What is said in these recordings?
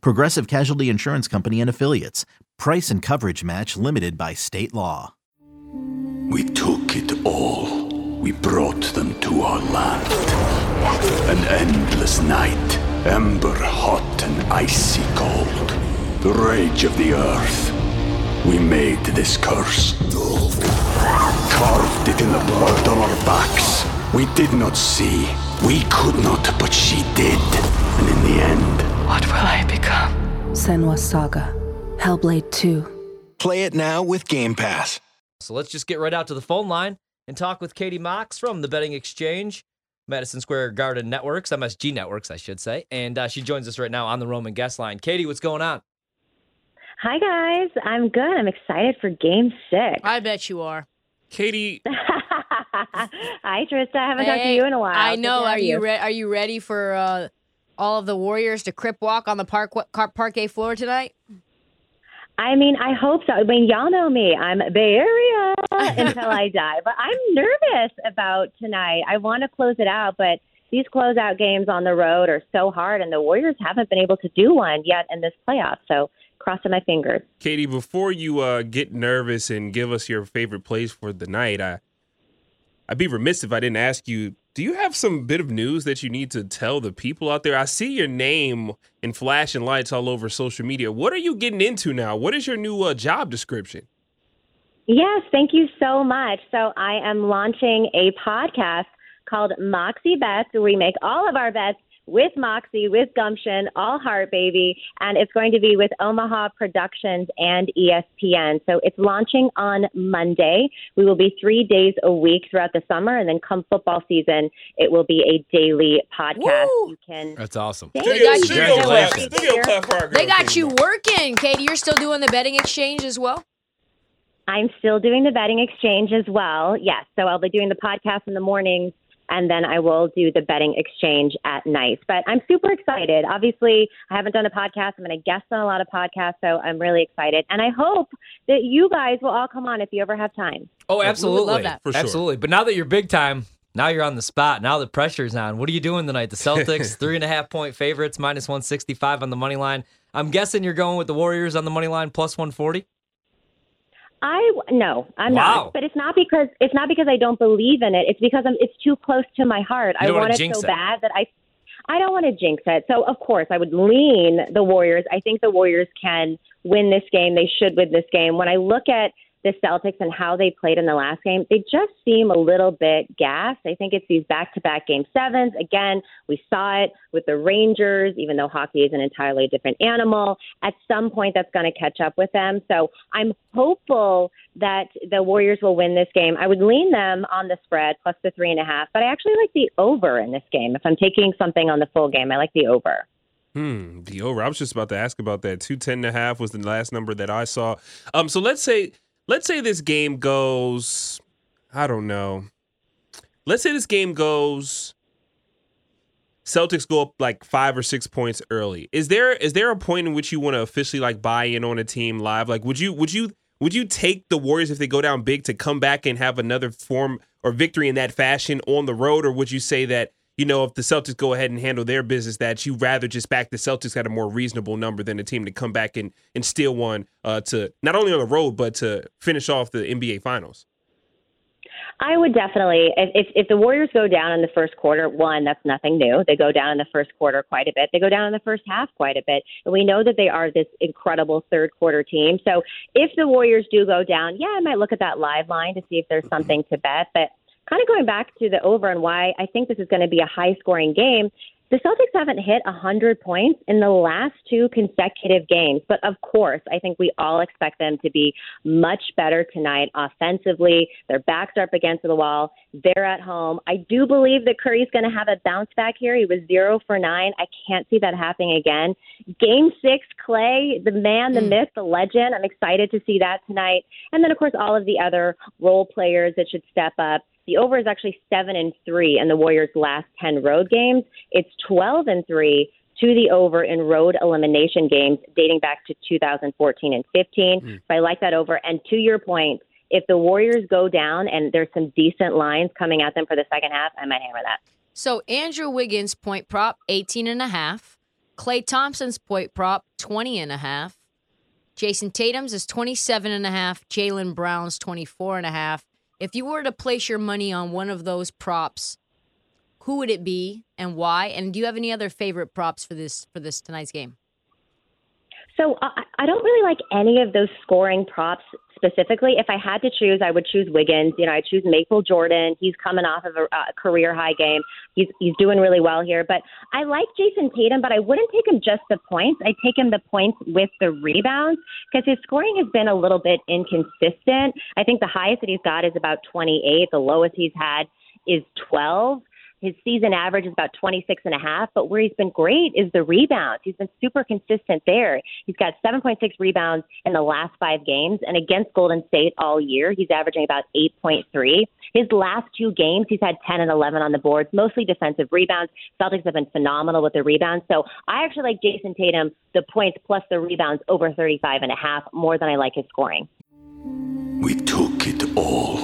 Progressive Casualty Insurance Company and Affiliates. Price and coverage match limited by state law. We took it all. We brought them to our land. An endless night, ember hot and icy cold. The rage of the earth. We made this curse. Carved it in the blood on our backs. We did not see. We could not, but she did. And in the end, What will I become? Senua's Saga. Hellblade 2. Play it now with Game Pass. So let's just get right out to the phone line and talk with Katie Mox from the Betting Exchange, Madison Square Garden Networks, MSG Networks, I should say. And uh, she joins us right now on the Roman guest line. Katie, what's going on? Hi guys, I'm good. I'm excited for Game Six. I bet you are. Katie, Hi Trista, I haven't talked to you in a while. I know. to Are have you re- are you ready for uh, all of the Warriors to crip walk on the park car- parquet floor tonight? I mean, I hope so. I mean, y'all know me. I'm Bay Area until I die, but I'm nervous about tonight. I want to close it out, but these closeout games on the road are so hard, and the Warriors haven't been able to do one yet in this playoff. So, crossing my fingers. Katie, before you uh, get nervous and give us your favorite plays for the night, I I'd be remiss if I didn't ask you. Do you have some bit of news that you need to tell the people out there? I see your name in flashing lights all over social media. What are you getting into now? What is your new uh, job description? Yes, thank you so much. So I am launching a podcast called Moxie Bets, where we make all of our bets with Moxie, with Gumption, all heart, baby. And it's going to be with Omaha Productions and ESPN. So it's launching on Monday. We will be three days a week throughout the summer. And then come football season, it will be a daily podcast. Woo! You can. That's awesome. Thank They got you. Studio Congratulations. studio clap for our They got you working, Katie. You're still doing the betting exchange as well. I'm still doing the betting exchange as well. Yes. So I'll be doing the podcast in the mornings and then I will do the betting exchange at night. But I'm super excited. Obviously, I haven't done a podcast. I'm going to guest on a lot of podcasts. So I'm really excited. And I hope that you guys will all come on if you ever have time. Oh, absolutely. love that. For sure. Absolutely. But now that you're big time, now you're on the spot. Now the pressure's on. What are you doing tonight? The Celtics, three and a half point favorites, minus 165 on the money line. I'm guessing you're going with the Warriors on the money line, plus 140. I no, I'm Wow. not. But it's not because it's not because I don't believe in it. It's because I'm, it's too close to my heart. I wanna it so it. bad that I I don't want to jinx it. So of course I would lean the Warriors. I think the Warriors can win this game. They should win this game. When I look at the Celtics and how they played in the last game, they just seem a little bit gassed. I think it's these back-to-back game sevens. Again, we saw it with the Rangers, even though hockey is an entirely different animal. At some point, that's going to catch up with them. So I'm hopeful that the Warriors will win this game. I would lean them on the spread plus the three and a half, but I actually like the over in this game. If I'm taking something on the full game, I like the over. Hmm, the over. I was just about to ask about that. Two ten and a half was the last number that I saw. Um, so let's say let's say this game goes. I don't know. Let's say this game goes. Celtics go up like five or six points early. Is there is there a point in which you want to officially like buy in on a team live? Like, would you would you would you take the Warriors if they go down big to come back and have another form or victory in that fashion on the road, or would you say that you know, if the Celtics go ahead and handle their business, that you rather just back the Celtics at a more reasonable number than a team to come back and, and steal one uh, to not only on the road, but to finish off the NBA Finals. I would definitely, if, if if the Warriors go down in the first quarter, one, that's nothing new. They go down in the first quarter quite a bit. They go down in the first half quite a bit. And we know that they are this incredible third quarter team. So if the Warriors do go down, yeah, I might look at that live line to see if there's something to bet. But kind of going back to the over and why I think this is going to be a high scoring game, The Celtics haven't hit 100 points in the last two consecutive games. But of course, I think we all expect them to be much better tonight offensively. Their backs are up against the wall. They're at home. I do believe that Curry's going to have a bounce back here. He was zero for nine. I can't see that happening again. Game six, Klay, the man, the mm. myth, the legend. I'm excited to see that tonight. And then, of course, all of the other role players that should step up. The over is actually seven and three in the Warriors' last ten road games. It's twelve and three to the over in road elimination games dating back to 2014 and 15. Mm. So I like that over. And to your point, if the Warriors go down and there's some decent lines coming at them for the second half, I might hammer that. So Andrew Wiggins point prop 18 and a half. Klay Thompson's point prop 20 and a half. Jayson Tatum's is 27 and a half. Jaylen Brown's 24 and a half. If you were to place your money on one of those props, who would it be and why? And do you have any other favorite props for this for this tonight's game? So uh, I, I don't really like any of those scoring props specifically. If I had to choose, I would choose Wiggins. You know, I choose Maple Jordan. He's coming off of a, a career high game. He's he's doing really well here. But I like Jayson Tatum, but I wouldn't take him just the points. I take him the points with the rebounds because his scoring has been a little bit inconsistent. I think the highest that he's got is about 28. The lowest he's had is 12. His season average is about 26 and a half, but where he's been great is the rebounds. He's been super consistent there. He's got 7.6 rebounds in the last five games, and against Golden State all year, he's averaging about 8.3. His last two games, he's had 10 and 11 on the boards, mostly defensive rebounds. Celtics have been phenomenal with the rebounds. So I actually like Jayson Tatum, the points plus the rebounds over 35 and a half, more than I like his scoring. We took it all.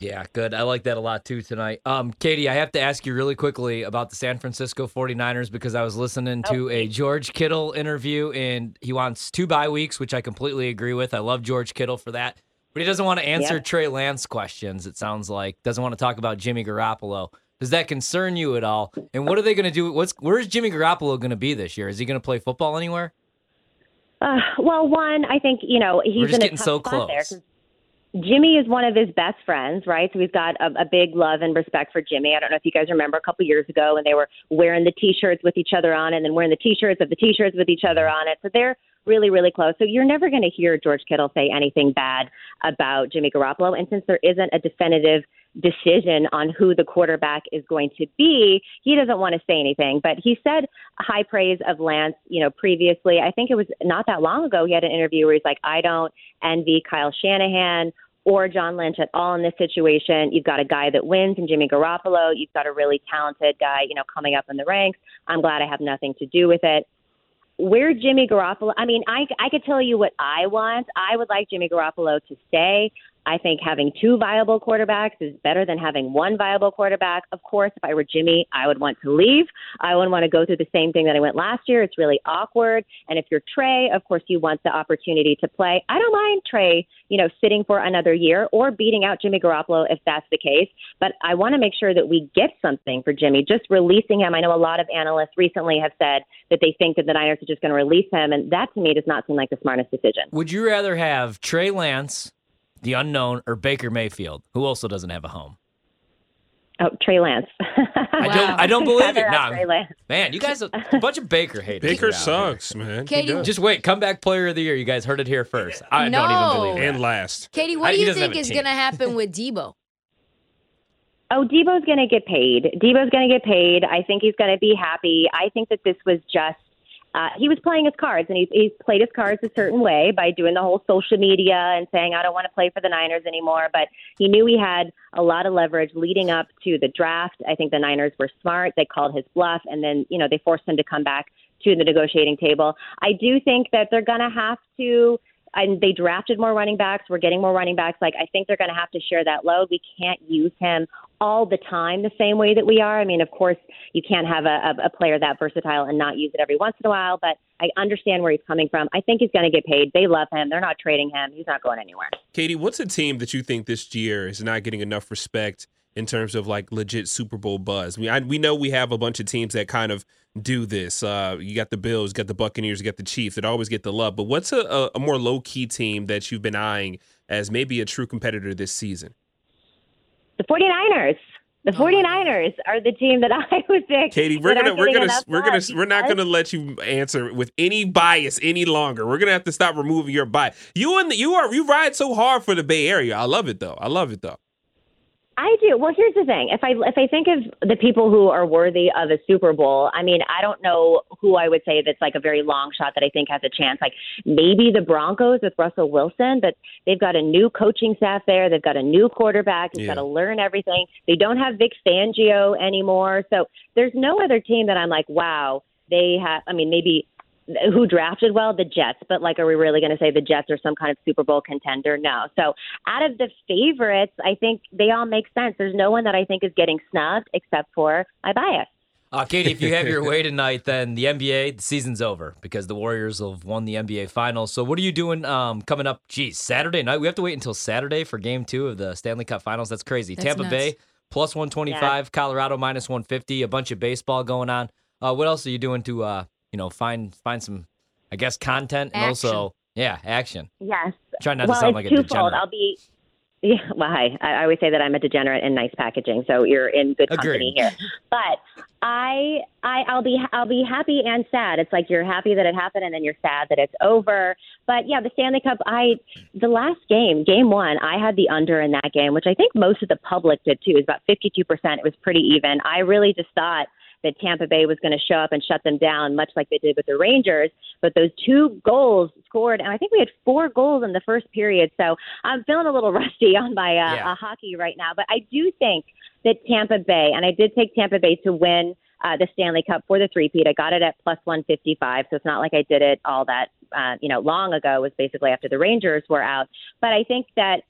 Yeah, good. I like that a lot too tonight. Um, Katie, I have to ask you really quickly about the San Francisco 49ers because I was listening to a George Kittle interview and he wants two bye weeks, which I completely agree with. I love George Kittle for that. But he doesn't want to answer. Trey Lance questions, it sounds like. Doesn't want to talk about Jimmy Garoppolo. Does that concern you at all? And what are they going to do? What's where's Jimmy Garoppolo going to be this year? Is he going to play football anywhere? Uh, well, one, I think you know he's We're just in a getting so there close. 'cause Jimmy is one of his best friends, right? So we've got a, a big love and respect for Jimmy. I don't know if you guys remember a couple years ago when they were wearing the T-shirts with each other on, and then wearing the T-shirts of the T-shirts with each other on it. So they're really, really close. So you're never going to hear George Kittle say anything bad about Jimmy Garoppolo. And since there isn't a definitive decision on who the quarterback is going to be, he doesn't want to say anything. But he said high praise of Lance, you know, previously. I think it was not that long ago. He had an interview where he's like, I don't envy Kyle Shanahan or John Lynch at all in this situation. You've got a guy that wins in Jimmy Garoppolo. You've got a really talented guy, you know, coming up in the ranks. I'm glad I have nothing to do with it. Where Jimmy Garoppolo, I mean, I, I could tell you what I want. I would like Jimmy Garoppolo to stay. I think having two viable quarterbacks is better than having one viable quarterback. Of course, if I were Jimmy, I would want to leave. I wouldn't want to go through the same thing that I went last year. It's really awkward. And if you're Trey, of course, you want the opportunity to play. I don't mind Trey, you know, sitting for another year or beating out Jimmy Garoppolo if that's the case. But I want to make sure that we get something for Jimmy. Just releasing him. I know a lot of analysts recently have said that they think that the Niners are just going to release him. And that to me does not seem like the smartest decision. Would you rather have Trey Lance, the unknown, or Baker Mayfield, who also doesn't have a home? Oh, Trey Lance. I don't. Wow. I don't believe it. Nah, man, you guys a bunch of Baker haters. Baker around here. sucks, man. Katie, does. Just wait. Comeback player of the year. You guys heard it here first. I don't even believe it. and last. Katie, I- what do you think is going to happen with Deebo? Oh, Deebo's going to get paid. Deebo's going to get paid. I think he's going to be happy. I think that this was just. Uh, he was playing his cards, and he's, he's played his cards a certain way by doing the whole social media and saying, I don't want to play for the Niners anymore. But he knew he had a lot of leverage leading up to the draft. I think the Niners were smart. They called his bluff, and then, you know, they forced him to come back to the negotiating table. I do think that they're going to have to and they drafted more running backs. We're getting more running backs. Like I think they're going to have to share that load. We can't use him all the time the same way that we are. I mean, of course, you can't have a, a, player that versatile and not use it every once in a while, but I understand where he's coming from. I think he's going to get paid. They love him. They're not trading him. He's not going anywhere. Katie, what's a team that you think this year is not getting enough respect in terms of like legit Super Bowl buzz? Mean, I, we know we have a bunch of teams that kind of do this. Uh, you got the Bills, you got the Buccaneers, you got the Chiefs that always get the love. But what's a, a, a more low key team that you've been eyeing as maybe a true competitor this season? The 49ers. The 49ers are the team that I would pick. Katie, we're gonna we're gonna we're gonna we're not gonna let you answer with any bias any longer. We're gonna have to stop removing your bias. You and the, you are you ride so hard for the Bay Area. I love it though. I love it though. I do. Well, here's the thing. If I if I think of the people who are worthy of a Super Bowl, I mean, I don't know who I would say that's like a very long shot that I think has a chance. Like maybe the Broncos with Russell Wilson, but they've got a new coaching staff there. They've got a new quarterback. He's Yeah. got to learn everything. They don't have Vic Fangio anymore, so there's no other team that I'm like, wow, they have. I mean, maybe who drafted well the Jets, but like, are we really going to say the Jets are some kind of Super Bowl contender? No. So out of the favorites, I think they all make sense. There's no one that I think is getting snubbed except for my bias. Uh, Katie, if you have your way tonight, then the NBA the season's over because the Warriors have won the NBA Finals. So what are you doing um, coming up? Geez, Saturday night. We have to wait until Saturday for Game Two of the Stanley Cup Finals. That's crazy. That's Tampa nuts. Bay plus one twenty five, Colorado minus one fifty. A bunch of baseball going on. Uh, what else are you doing to uh, you know find find some, I guess, content and also yeah, action. Yes. Try not well, to sound like a twofold. degenerate. I'll be. Yeah, well, hi. I, I always say that I'm a degenerate in nice packaging, so you're in good company Agreed. here. But I, I, I'll be, I'll be happy and sad. It's like you're happy that it happened, and then you're sad that it's over. But yeah, the Stanley Cup. I, the last game, game one, I had the under in that game, which I think most of the public did too. It was about 52 percent. It was pretty even. I really just thought that Tampa Bay was going to show up and shut them down, much like they did with the Rangers. But those two goals scored, and I think we had four goals in the first period. So I'm feeling a little rusty on my uh, Yeah. uh, hockey right now. But I do think that Tampa Bay, and I did take Tampa Bay to win uh, the Stanley Cup for the three-peat. I got it at plus 155, so it's not like I did it all that uh, you know long ago. It was basically after the Rangers were out. But I think that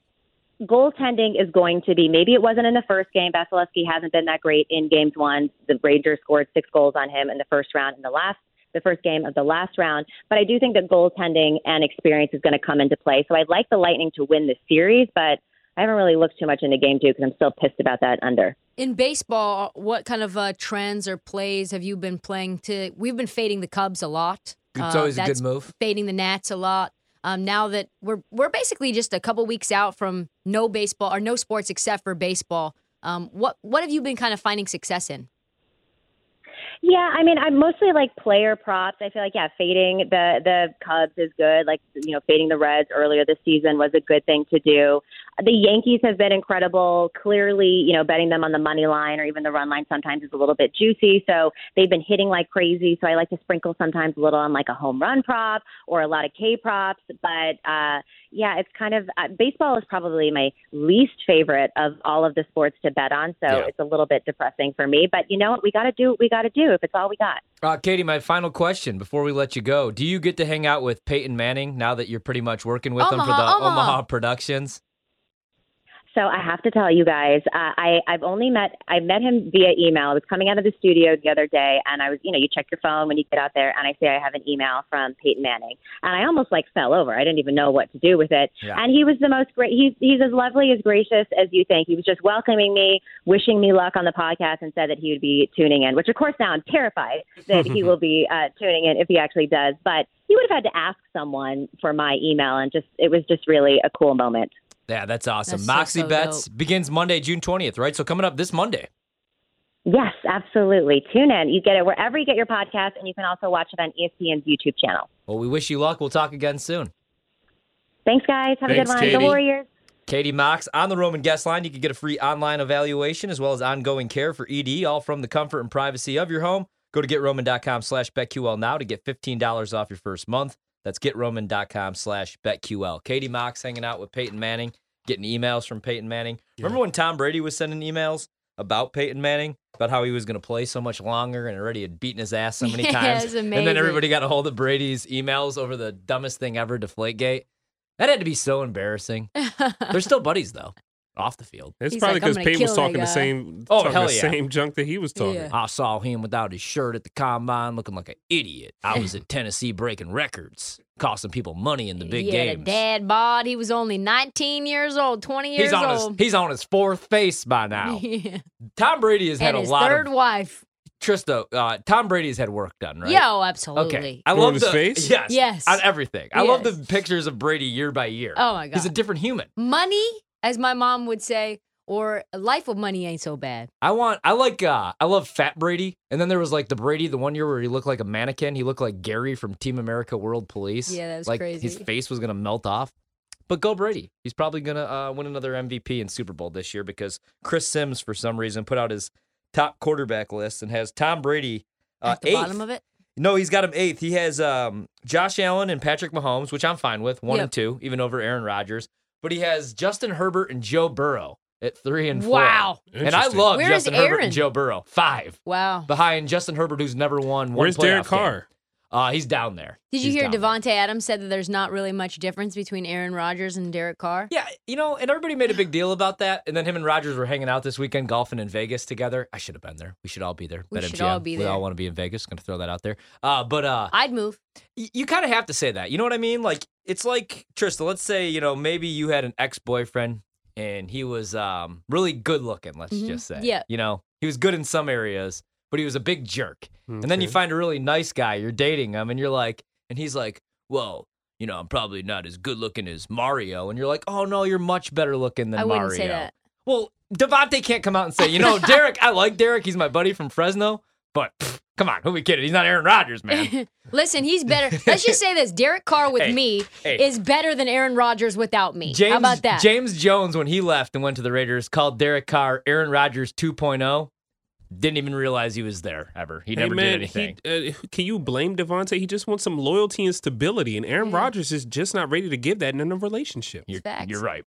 goaltending is going to be maybe it wasn't in the first game. Vasilevskiy hasn't been that great in games one. The Rangers scored six goals on him in the first round in the last the first game of the last round. But I do think that goaltending and experience is going to come into play. So I'd like the Lightning to win the series, but I haven't really looked too much into game two because I'm still pissed about that under. In baseball, what kind of uh, trends or plays have you been playing to? We've been fading the Cubs a lot. It's Uh, always a good move. Fading the Nats a lot. Um, now that we're we're basically just a couple weeks out from no baseball or no sports except for baseball. Um, what what have you been kind of finding success in? Yeah, I mean, I'm mostly like player props. I feel like yeah, fading the the Cubs is good. Like you know, fading the Reds earlier this season was a good thing to do. The Yankees have been incredible. Clearly, you know, betting them on the money line or even the run line sometimes is a little bit juicy. So they've been hitting like crazy. So I like to sprinkle sometimes a little on like a home run prop or a lot of K props. But uh, yeah, it's kind of uh, baseball is probably my least favorite of all of the sports to bet on. So Yeah. it's a little bit depressing for me. But you know what? We got to do what we got to do if it's all we got. Uh, Katie, my final question before we let you go: Do you get to hang out with Peyton Manning now that you're pretty much working with him for the Omaha, Omaha. Omaha Productions? So I have to tell you guys, uh, I I've only met I met him via email. I was coming out of the studio the other day, and I was you know you check your phone when you get out there, and I say I have an email from Peyton Manning, and I almost like fell over. I didn't even know what to do with it. Yeah. And he was the most great. He's he's as lovely as gracious as you think. He was just welcoming me, wishing me luck on the podcast, and said that he would be tuning in. Which of course now I'm terrified that he will be uh, tuning in if he actually does. But he would have had to ask someone for my email, and just it was just really a cool moment. Yeah, that's awesome. That's Moxie so Bets begins Monday, June 20th, right? So coming up this Monday. Yes, absolutely. Tune in. You get it wherever you get your podcast, and you can also watch it on ESPN's YouTube channel. Well, we wish you luck. We'll talk again soon. Thanks, guys. Have Thanks, a good one. Katie. The Warriors. Katie Mox on the Roman guest line. You can get a free online evaluation as well as ongoing care for ED, all from the comfort and privacy of your home. Go to getroman.com slash BetQL now to get $15 off your first month. That's getroman.com slash BetQL. Katie Mox hanging out with Peyton Manning, getting emails from Peyton Manning. Remember when Tom Brady was sending emails about Peyton Manning, about how he was going to play so much longer and already had beaten his ass so many Yeah, times? And then everybody got a hold of Brady's emails over the dumbest thing ever, Deflategate. That had to be so embarrassing. They're still buddies, though. Off the field. It's He's probably like, "I'm because gonna Payne was kill that talking the guy." same, Oh, talking hell the yeah. same junk that he was talking. Yeah. I saw him without his shirt at the combine looking like an idiot. I was at Tennessee breaking records, costing people money in the big he had a games. dad bod. He was only 19 years old, 20 years He's on old. his he's on his fourth face by now. Yeah. Tom Brady has had and a his lot third of wife. Tristo. Uh, Tom Brady has had work done, right? Yeah, oh, absolutely. Okay. I On love his the face? Yes. Yes. On everything. I love Yes. the pictures of Brady year by year. Oh, my god. He's a God. different human. Money, as my mom would say, or life of money ain't so bad. I want. I like. uh I love Fat Brady. And then there was like the Brady, the one year where he looked like a mannequin. He looked like Gary from Team America World Police. Yeah, that was like His face was gonna melt off. But go Brady. He's probably gonna uh, win another MVP in Super Bowl this year because Chris Simms, for some reason, put out his top quarterback list and has Tom Brady uh, At the eighth. bottom of it. No, he's got him eighth. He has um, Josh Allen and Patrick Mahomes, which I'm fine with, one Yep. and two, even over Aaron Rodgers. But he has Justin Herbert and Joe Burrow at three and four. Wow. And I love Where is Justin Herbert and Joe Burrow. Five Wow. behind Justin Herbert, who's never won one Where's Derek playoff game. Carr? Uh, he's down there. Did you He's hear. Davante Adams said that there's not really much difference between Aaron Rodgers and Derek Carr? Yeah, you know, and everybody made a big deal about that. And then him and Rodgers were hanging out this weekend, golfing in Vegas together. I should have been there. We should all be there. We BetMGM. should all be there. We all want to be in Vegas. Going to throw that out there. Uh, but uh, I'd move. y- you kind of have to say that. You know what I mean? Like it's like Trista. Let's say you know maybe you had an ex boyfriend and he was um really good looking. Let's Mhm. just say. Yeah. You know he was good in some areas, but he was a big jerk. And then you find a really nice guy. You're dating him, and you're like, and he's like, well. You know, I'm probably not as good looking as Mario. And you're like, oh no, you're much better looking than I wouldn't Mario. say that. Well, Davante can't come out and say, you know, Derek, I like Derek. He's my buddy from Fresno. But pff, come on, who are we kidding? He's not Aaron Rodgers, man. Listen, he's better. Let's just say this: Derek Carr with Hey, me hey. is better than Aaron Rodgers without me. James, How about that? James Jones, when he left and went to the Raiders, called Derek Carr Aaron Rodgers 2.0. Didn't even realize he was there ever. He Hey, never man, did anything. He, uh, can you blame Davante? He just wants some loyalty and stability, and Aaron Rodgers is just not ready to give that in a relationship. you're, Facts. you're right.